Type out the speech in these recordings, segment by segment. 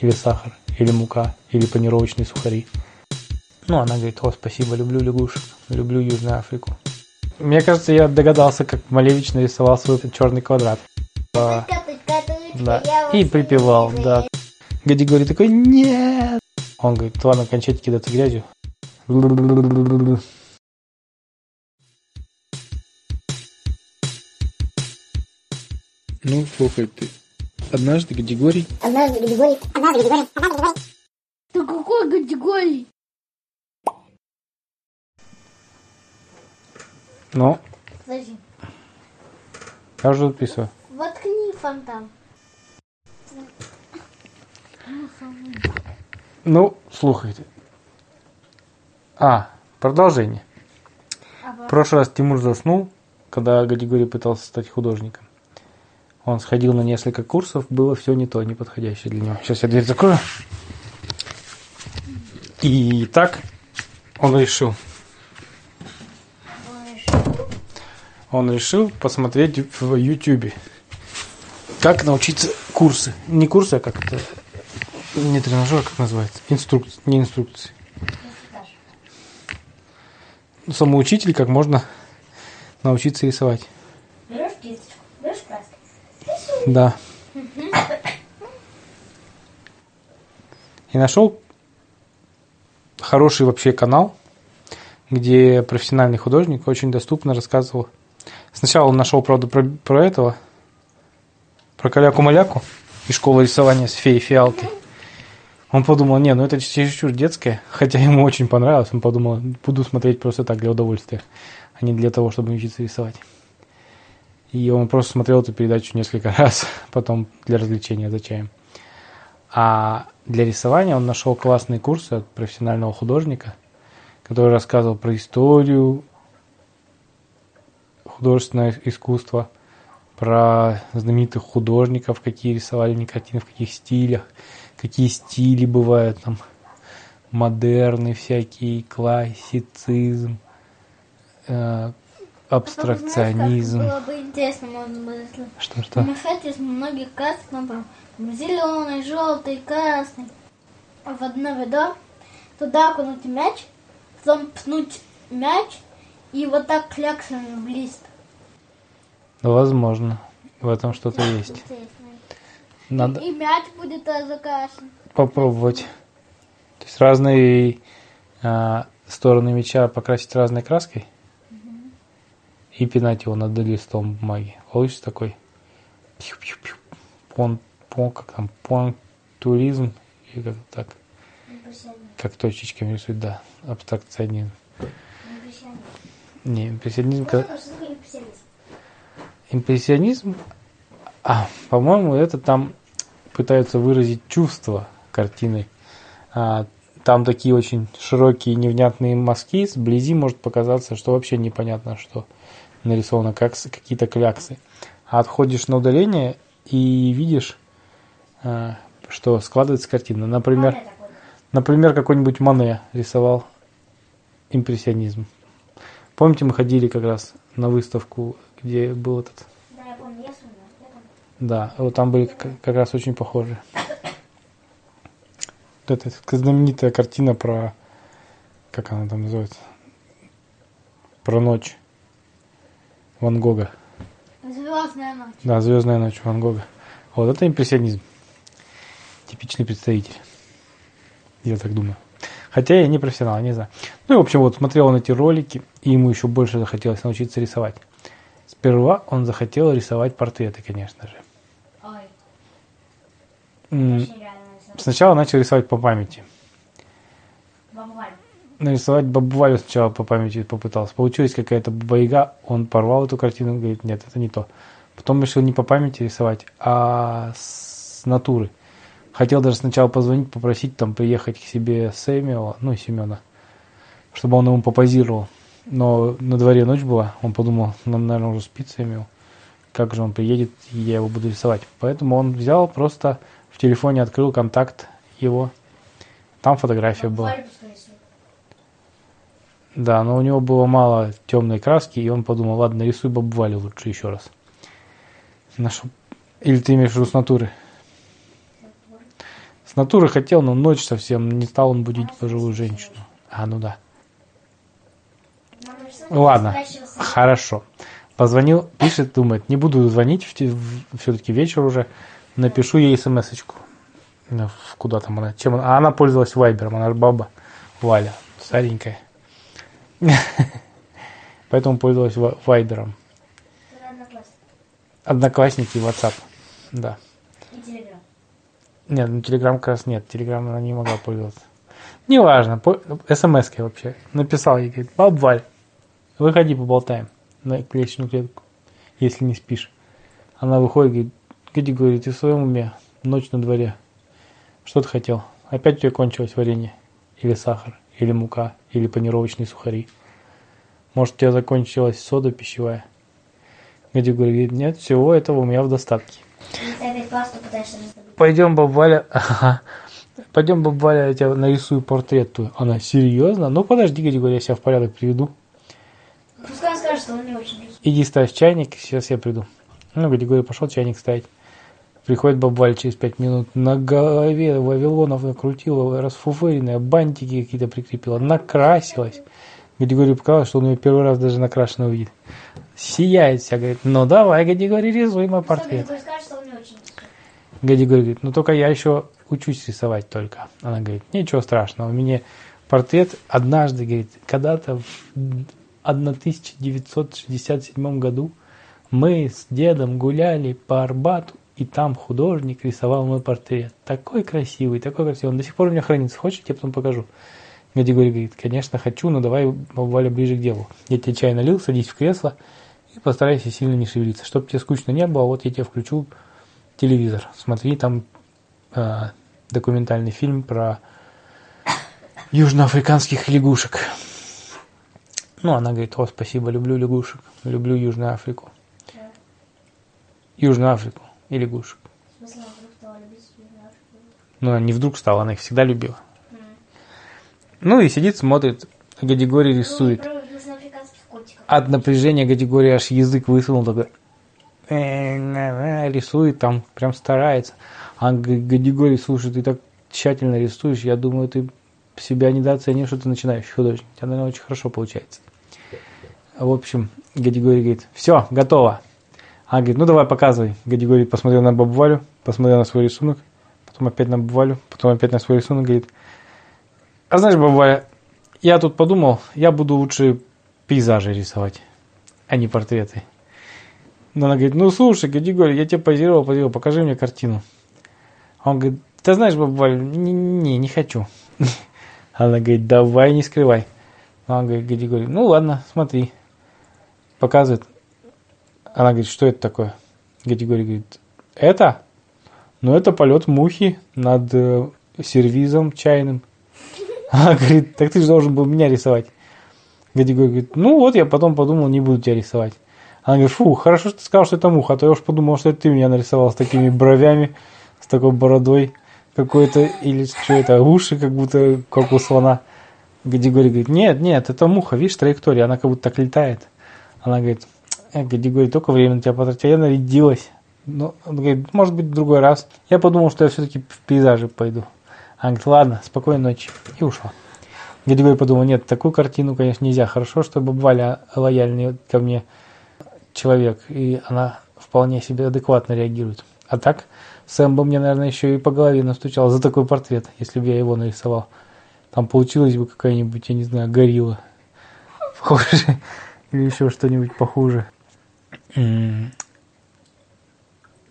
или сахар, или мука, или панировочные сухари. Ну, она говорит, о, спасибо, люблю лягушек, люблю Южную Африку. Мне кажется, я догадался, как Малевич нарисовал свой черный квадрат. А, да. И припевал, да. Гади говорит такой, нет. Он говорит, ладно, кончайте кидаться грязью. Ну, слухай ты. Однажды Гадигорий... Однажды Гадигорий... Однажды Гадигорий... Однажды Гадигорий... Ты какой Гадигорий? Ну, Подожди. я уже записываю. Воткни фонтан. Ну, слухайте. А, продолжение. В прошлый раз Тимур заснул, когда Гадигорий пытался стать художником. Он сходил на несколько курсов, было все не то, не подходящее для него. Сейчас я дверь закрою. И так он решил. Он решил посмотреть в Ютубе, как научиться курсы. Не курсы, а как это? Не тренажер, как называется? Инструкции. Не инструкции. Самоучитель, как можно научиться рисовать. Да. И нашел хороший вообще канал, где профессиональный художник очень доступно рассказывал. Сначала он нашел, правда, про, про этого, про Каляку-Маляку и школу рисования с феей фиалкой. Он подумал, не, ну это чересчур детское, хотя ему очень понравилось. Он подумал, буду смотреть просто так, для удовольствия, а не для того, чтобы учиться рисовать. И он просто смотрел эту передачу несколько раз, потом для развлечения за чаем. А для рисования он нашел классные курсы от профессионального художника, который рассказывал про историю, художественное искусство, про знаменитых художников, какие рисовали не картины, в каких стилях, какие стили бывают там, модерны всякие, классицизм, э, абстракционизм. Было бы интересно, можно бы, если Что, что? Мешать из многих красок, ну, там, зеленый, желтый, красный, в одно ведро, туда окунуть мяч, потом пнуть мяч и вот так кляксами в лист. Возможно. В этом что-то есть. Надо И мяч будет красный. попробовать. То есть разные а, стороны мяча покрасить разной краской и пинать его над листом бумаги. Получится такой пон, пон, как там, понтуризм или как так, как точечками рисуют, да, абстракционизм. Не, импрессионизм, ка- импрессионизм, а, по-моему, это там пытаются выразить чувства картины. А, там такие очень широкие невнятные мазки, сблизи может показаться, что вообще непонятно, что нарисовано, как какие-то кляксы. А отходишь на удаление и видишь, а, что складывается картина. Например, например, какой-нибудь Мане рисовал импрессионизм. Помните, мы ходили как раз на выставку, где был этот Да, я помню, я сумела. Я помню. да, вот там были как, как раз очень похожи. Вот эта знаменитая картина про... Как она там называется? Про ночь Ван Гога. Звездная ночь. Да, «Звездная ночь» Ван Гога. Вот это импрессионизм. Типичный представитель. Я так думаю. Хотя я не профессионал, не знаю. Ну и, в общем, вот смотрел он эти ролики, и ему еще больше захотелось научиться рисовать. Сперва он захотел рисовать портреты, конечно же. Ой, М. Сначала начал рисовать по памяти. Бабуаль. Нарисовать бабу Валю сначала по памяти попытался. Получилась какая-то баба он порвал эту картину, говорит, нет, это не то. Потом решил не по памяти рисовать, а с натуры. Хотел даже сначала позвонить, попросить там приехать к себе Сэмюэла, ну, Семена, чтобы он ему попозировал. Но на дворе ночь была, он подумал, ну, наверное, уже спит Сэмюэл. Как же он приедет, и я его буду рисовать. Поэтому он взял, просто в телефоне открыл контакт его. Там фотография была. Да, но у него было мало темной краски, и он подумал, ладно, нарисуй бабу Валю лучше еще раз. Нашел. Или ты имеешь в виду с натуры? С натуры хотел, но ночь совсем не стал он будить пожилую женщину. А, ну да. Рисует Ладно, хорошо. Позвонил, пишет, думает, не буду звонить, все-таки вечер уже. Напишу ей смс-очку. Ну, в- Куда там она? Чем она? А она пользовалась Вайбером, она же баба Валя, старенькая. Поэтому пользовалась Ва- Вайбером. Одноклассники и WhatsApp. Да. И телеграм. Нет, ну Телеграм как раз нет. Телеграм она не могла пользоваться. Неважно, смс вообще. Написал ей, говорит, баб Валь, выходи поболтаем на лестничную клетку, если не спишь. Она выходит, говорит, Геди говорит, ты в своем уме, ночь на дворе. Что ты хотел? Опять у тебя кончилось варенье? Или сахар? Или мука? Или панировочные сухари? Может, у тебя закончилась сода пищевая? Геди говорит, нет, всего этого у меня в достатке. Пойдем, баба Валя. Ага. Пойдем, баба Валя, я тебя нарисую портрет твой. Она, серьезно? Ну, подожди, говорю, я себя в порядок приведу. Пускай он скажет, что он не очень. Иди ставь чайник, сейчас я приду. Ну, Григорий пошел чайник ставить. Приходит баба Валя через пять минут. На голове Вавилонов накрутила, расфуфыренная, бантики какие-то прикрепила, накрасилась. Григорий показалось, что он ее первый раз даже накрашенно увидит. Сияет вся, говорит, ну давай, Григорий, рисуй мой портрет. Григорий говорит, ну только я еще учусь рисовать только. Она говорит, ничего страшного, у меня портрет однажды, говорит, когда-то в 1967 году мы с дедом гуляли по Арбату, и там художник рисовал мой портрет. Такой красивый, такой красивый. Он до сих пор у меня хранится. Хочешь, я тебе потом покажу? Гади говорит, конечно, хочу, но давай, Валя, ближе к делу. Я тебе чай налил, садись в кресло и постарайся сильно не шевелиться. Чтобы тебе скучно не было, вот я тебе включу телевизор. Смотри, там э, документальный фильм про южноафриканских лягушек. Ну, она говорит, о, спасибо, люблю лягушек, люблю Южную Африку. Южную Африку и лягушек. В смысле? Ну, она не вдруг стала, она их всегда любила. М. Ну, и сидит, смотрит, Гадигорий рисует. Ну, южноафриканских котиков. От напряжения Гадигорий аж язык высунул, такой «Э, рисует там, прям старается. А Гадигорий, слушай, ты так тщательно рисуешь, я думаю, ты себя недооценишь, что ты начинающий художник. У тебя, наверное, очень хорошо получается. В общем, Гадигорий говорит, все, готово. А говорит, ну давай показывай. Гадигорий посмотрел на бабу посмотрел на свой рисунок, потом опять на бабу потом опять на свой рисунок, говорит, а знаешь, баба я тут подумал, я буду лучше пейзажи рисовать, а не портреты. Но она говорит, ну слушай, Гадигорий, я тебе позировал, позировал, покажи мне картину. Он говорит, ты знаешь, баба не, не, не хочу. Она говорит, давай, не скрывай. А Он говорит, Гадигорий, ну ладно, смотри. Показывает. Она говорит, что это такое? Гадигорий говорит, это? Ну, это полет мухи над э, сервизом чайным. Она говорит, так ты же должен был меня рисовать. Гадигорий говорит, ну вот, я потом подумал, не буду тебя рисовать. Она говорит, фу, хорошо, что ты сказал, что это муха, а то я уж подумал, что это ты меня нарисовал с такими бровями, с такой бородой какой-то, или что это, уши как будто, как у слона. Гадигорий говорит, нет, нет, это муха, видишь, траектория, она как будто так летает. Она говорит, э, Гадигорий, только время на тебя потратил, я нарядилась. Ну, он говорит, может быть, в другой раз. Я подумал, что я все-таки в пейзажи пойду. Она говорит, ладно, спокойной ночи. И ушла. Гадигорий подумал, нет, такую картину, конечно, нельзя. Хорошо, что баба Валя лояльный ко мне человек, и она вполне себе адекватно реагирует. А так, Сэм бы мне, наверное, еще и по голове настучал за такой портрет, если бы я его нарисовал. Там получилась бы какая-нибудь, я не знаю, горилла. Похоже. Или еще что-нибудь похуже.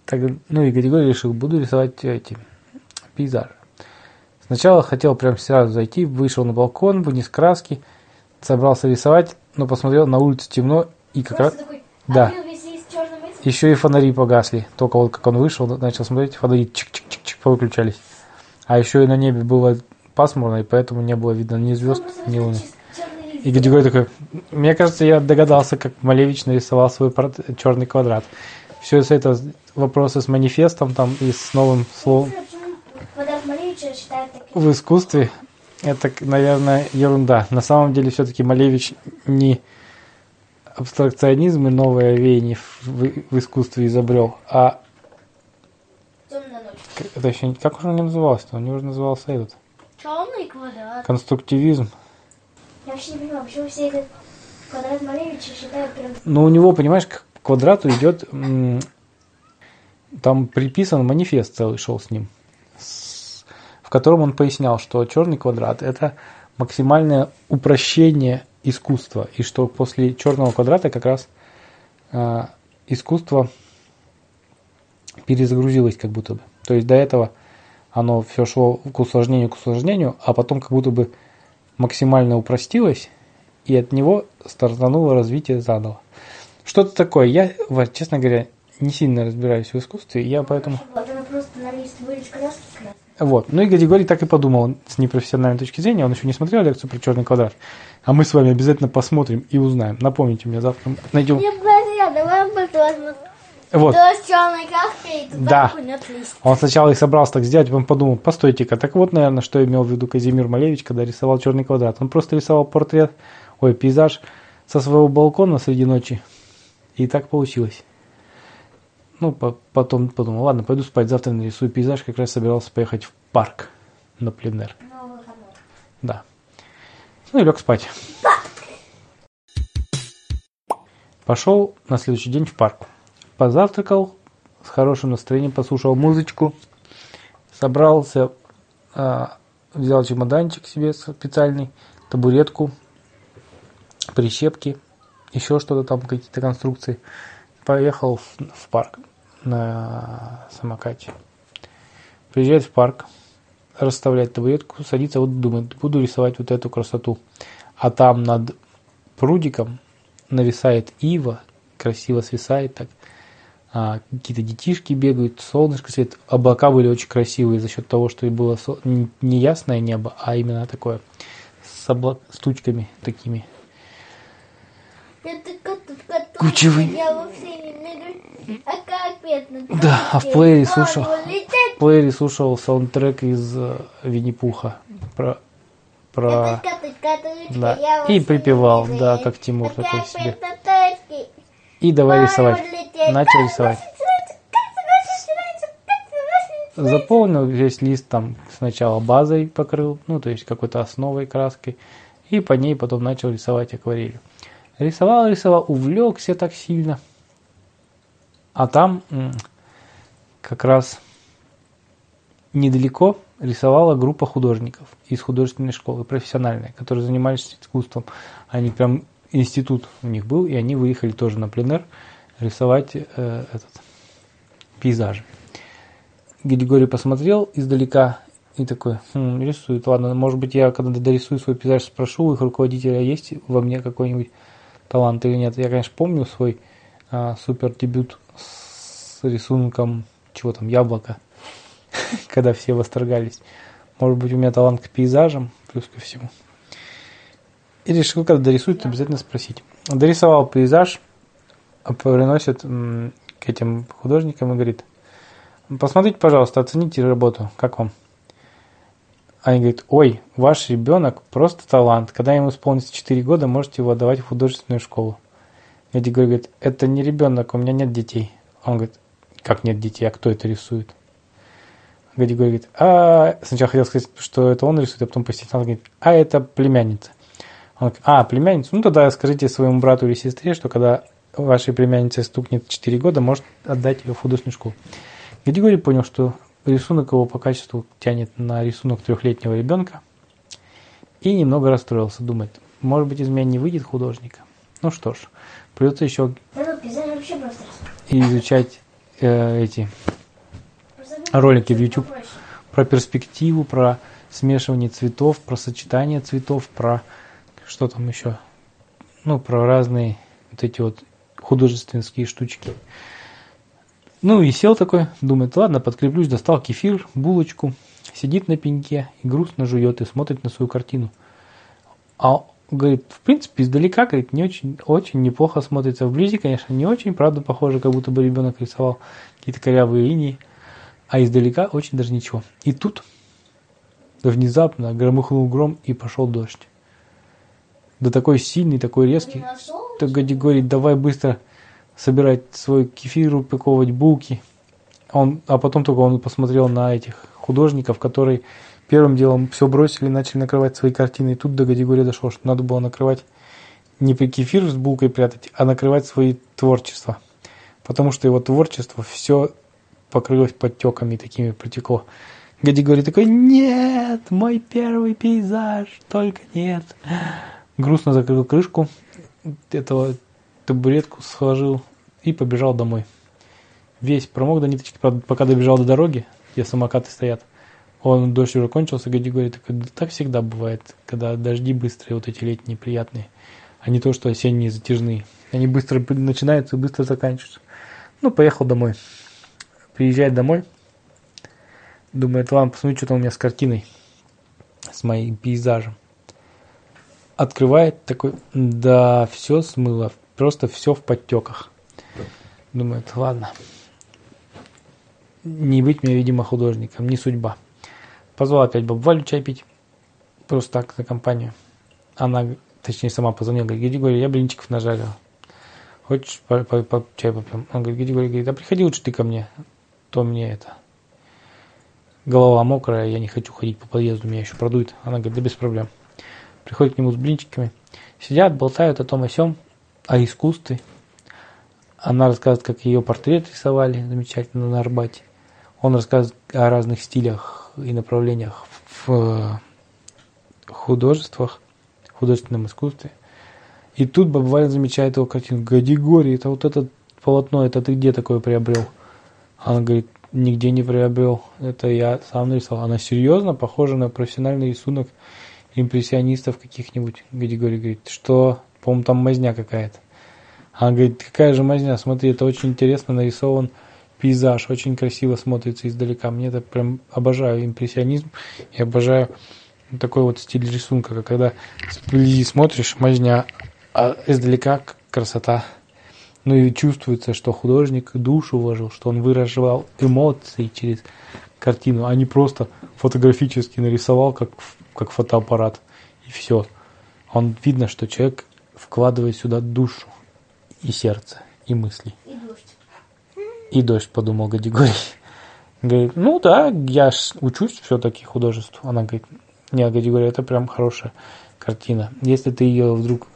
Так, ну и Григорий решил, буду рисовать эти пейзажи. Сначала хотел прям сразу зайти, вышел на балкон, вынес краски, собрался рисовать, но посмотрел, на улице темно, и как раз такой, да. черным этим. еще и фонари погасли. Только вот как он вышел, начал смотреть, фонари чик-чик-чик-чик повыключались. А еще и на небе было пасмурно, и поэтому не было видно ни звезд, ни луны. чис- черный лист. И Гадигорий такой, мне кажется, я догадался, как Малевич нарисовал свой черный квадрат. Все это вопросы с манифестом там и с новым словом в искусстве. Это, наверное, ерунда. На самом деле, все-таки Малевич не абстракционизм и новое веяние в, в искусстве изобрел, а Темная ночь. К- Это еще не- как уже он не назывался-то? У него же назывался этот. Черный квадрат. Конструктивизм. Я вообще не понимаю, почему все этот квадрат Малевича считают прям... Но у него, понимаешь, к квадрату идет... Там приписан манифест целый шел с ним, в котором он пояснял, что черный квадрат это максимальное упрощение искусства, и что после черного квадрата как раз а, искусство перезагрузилось как будто бы. То есть до этого оно все шло к усложнению, к усложнению, а потом как будто бы максимально упростилось, и от него стартануло развитие заново. Что-то такое. Я, вот, честно говоря, не сильно разбираюсь в искусстве, я поэтому... Вот она просто нарисует краски красные. Вот. Ну и Гадигорий так и подумал с непрофессиональной точки зрения. Он еще не смотрел лекцию про черный квадрат. А мы с вами обязательно посмотрим и узнаем. Напомните мне, завтра найдем. Нет, друзья, давай. Вот. То есть черной краской и туда Да. Он сначала их собрался так сделать, потом подумал, постойте-ка, так вот, наверное, что имел в виду Казимир Малевич, когда рисовал черный квадрат. Он просто рисовал портрет, ой, пейзаж со своего балкона среди ночи. И так получилось. Ну, по- потом подумал, ладно, пойду спать, завтра нарисую пейзаж, как раз собирался поехать в парк на пленэр. На выходной. Да. Ну и лег спать. Пошел на следующий день в парк. Позавтракал, с хорошим настроением послушал музычку, собрался, а, взял чемоданчик себе специальный, табуретку, прищепки, еще что-то там, какие-то конструкции. Поехал в, парк на самокате. Приезжает в парк, расставляет табуретку, садится, вот думает, буду рисовать вот эту красоту. А там над прудиком нависает ива, красиво свисает так. А, какие-то детишки бегают, солнышко светит. Облака были очень красивые за счет того, что и было со- не ясное небо, а именно такое с, обла- с тучками такими. Это. Я вовсе не. А как. Да, а в плеере слушал. В плеере слушал саундтрек из э, Винни-Пуха про, про да. И припевал, да, как Тимур А такой себе. И давай рисовать. Начал рисовать. Заполнил весь лист там сначала базой покрыл, ну то есть какой-то основой краской, и по ней потом начал рисовать акварелью. Рисовал, рисовал, увлекся так сильно. А там как раз недалеко рисовала группа художников из художественной школы, профессиональная, которые занимались искусством. Они прям институт у них был, и они выехали тоже на пленэр рисовать э, этот пейзажи. Григорий посмотрел издалека и такой, «Хм, рисует, ладно, может быть, я когда дорисую свой пейзаж, спрошу у их руководителя, есть во мне какой-нибудь талант или нет. Я, конечно, помню свой а, супер дебют с рисунком, чего там, яблоко, когда все восторгались. Может быть, у меня талант к пейзажам, плюс ко всему. И решил, когда дорисует, обязательно спросить. Дорисовал пейзаж, приносит к этим художникам и говорит, посмотрите, пожалуйста, оцените работу, как вам? Они говорят, ой, ваш ребенок просто талант. Когда ему исполнится 4 года, можете его отдавать в художественную школу. Григорий говорит, это не ребенок, у меня нет детей. Он говорит, как нет детей, а кто это рисует? Григорий говорит, а сначала хотел сказать, что это он рисует, а потом постепенно говорит, а это племянница. Он говорит, а, племянница, ну тогда скажите своему брату или сестре, что когда вашей племяннице стукнет 4 года, может отдать ее в художественную школу. Григорий понял, что рисунок его по качеству тянет на рисунок трехлетнего ребенка и немного расстроился, думает, может быть из меня не выйдет художника. Ну что ж, придется еще рисует. изучать э, эти ролики в YouTube про перспективу, про смешивание цветов, про сочетание цветов, про что там еще, ну, про разные вот эти вот художественские штучки. Ну и сел такой, думает, ладно, подкреплюсь, достал кефир, булочку, сидит на пеньке и грустно жует и смотрит на свою картину. А говорит, в принципе, издалека, говорит, не очень, очень неплохо смотрится. Вблизи, конечно, не очень, правда, похоже, как будто бы ребенок рисовал какие-то корявые линии, а издалека очень даже ничего. И тут внезапно громыхнул гром и пошел дождь. Да такой сильный, такой резкий. Гади говорит, давай быстро собирать свой кефир, упаковывать булки. Он, а потом только он посмотрел на этих художников, которые первым делом все бросили, начали накрывать свои картины. И тут до категории дошло, что надо было накрывать не кефир с булкой прятать, а накрывать свои творчества. Потому что его творчество все покрылось подтеками такими протекло. Гади говорит такой, нет, мой первый пейзаж, только нет. Грустно закрыл крышку, этого табуретку сложил и побежал домой. Весь промок до ниточки, пока добежал до дороги, где самокаты стоят. Он, дождь уже кончился, Гади говорит, такой, да так всегда бывает, когда дожди быстрые, вот эти летние, приятные, а не то, что осенние затяжные. Они быстро начинаются и быстро заканчиваются. Ну, поехал домой. Приезжает домой, Думает, ладно, посмотрю, что там у меня с картиной, с моим пейзажем. Открывает такой, да, все смыло, просто все в подтеках. Думает, ладно, не быть мне, видимо, художником, не судьба. Позвал опять бабу Валю чай пить, просто так на компанию. Она, точнее, сама позвонила, говорит, Григорий, я блинчиков нажарила. Хочешь по, по, по, чай попьем? Он говорит, Григорий, говорит, да приходи лучше ты ко мне, то мне это, голова мокрая, я не хочу ходить по подъезду, меня еще продует. Она говорит, да без проблем. Приходит к нему с блинчиками. Сидят, болтают о том о сём, о искусстве. Она рассказывает, как ее портрет рисовали замечательно на Арбате. Он рассказывает о разных стилях и направлениях в художествах, художественном искусстве. И тут Баба Валя замечает его картину. Гадигорий, это вот это полотно, это ты где такое приобрел? Она говорит, нигде не приобрел. Это я сам нарисовал. Она серьезно похожа на профессиональный рисунок импрессионистов каких-нибудь. Григорий говорит, что, по-моему, там мазня какая-то. Она говорит, какая же мазня, смотри, это очень интересно нарисован пейзаж, очень красиво смотрится издалека. Мне это прям обожаю импрессионизм и обожаю такой вот стиль рисунка, когда вблизи смотришь, мазня, а издалека красота. Ну и чувствуется, что художник душу вложил, что он выражал эмоции через картину, а не просто фотографически нарисовал, как, как фотоаппарат, и все. Он видно, что человек вкладывает сюда душу и сердце, и мысли. И дождь. И дождь, подумал Гадигорий. Говорит, ну да, я ж учусь все-таки художеству. Она говорит, нет, Гадигорий, это прям хорошая картина. Если ты ее вдруг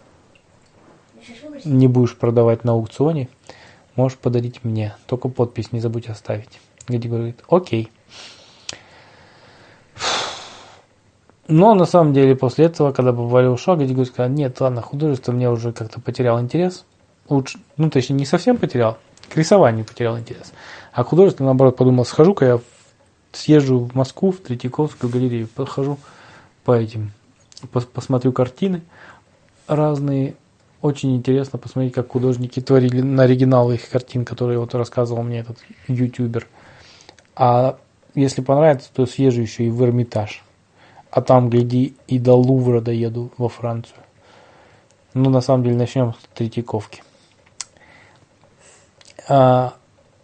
не будешь продавать на аукционе, можешь подарить мне. Только подпись не забудь оставить. Гади говорит, окей. Но на самом деле после этого, когда бывали ушел, Гади говорит, сказал, нет, ладно, художество мне уже как-то потерял интерес. Лучше, ну точнее не совсем потерял, к рисованию потерял интерес. А к наоборот, подумал, схожу-ка я съезжу в Москву, в Третьяковскую галерею, похожу по этим, пос- посмотрю картины разные, очень интересно посмотреть, как художники творили на оригиналы их картин, которые вот рассказывал мне этот ютубер. А если понравится, то съезжу еще и в Эрмитаж. А там, гляди, и до Лувра доеду во Францию. Ну, на самом деле, начнем с Третьяковки. А,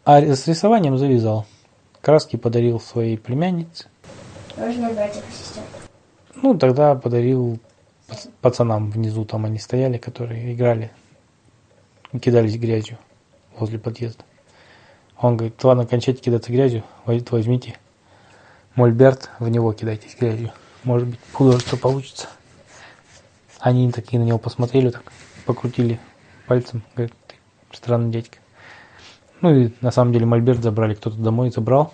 а с рисованием завязал. Краски подарил своей племяннице. Можно братьев и сестер. Ну, тогда подарил пац- пацанам внизу, там они стояли, которые играли, кидались грязью возле подъезда. Он говорит, ладно, кончайте кидаться грязью, возь- возьмите мольберт, в него кидайтесь грязью. Может быть, художество получится. Они такие на него посмотрели, так покрутили пальцем, говорят, ты странный дядька. Ну и на самом деле мольберт забрали, кто-то домой забрал.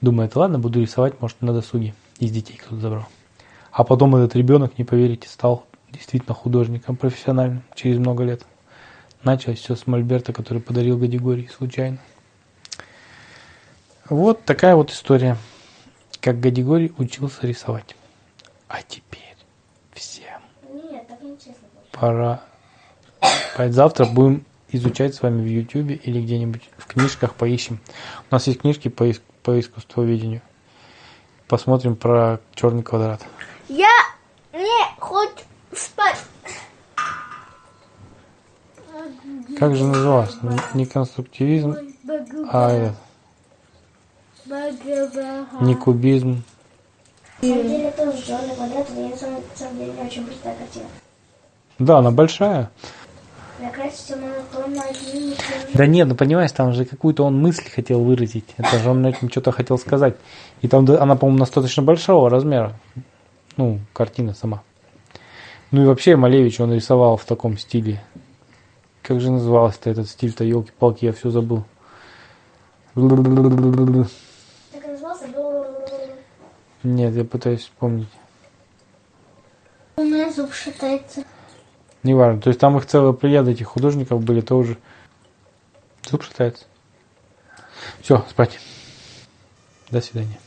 Думает, ладно, буду рисовать, может, на досуге. Из детей кто-то забрал. А потом этот ребенок, не поверите, стал действительно художником профессиональным через много лет. Началось все с Мольберта, который подарил Гадигорий случайно. Вот такая вот история, как Гадигорий учился рисовать. А теперь всем Нет, пора. Завтра будем изучать с вами в Ютубе или где-нибудь в книжках поищем. У нас есть книжки по, ис- по искусствоведению. Посмотрим про черный квадрат. Я не хочу спать. Как же называлось? Не конструктивизм, а этот, не кубизм. Да, она большая. Да нет, ну понимаешь, там же какую-то он мысль хотел выразить. Это же он этим что-то хотел сказать. И там она, по-моему, достаточно большого размера. Ну, картина сама. Ну и вообще Малевич он рисовал в таком стиле. Как же назывался-то этот стиль-то, елки-палки, я все забыл. Нет, я пытаюсь вспомнить. У меня зуб шатается. Неважно. То есть там их целая плеяда этих художников были тоже. Зуб шатается. Все, спать. До свидания.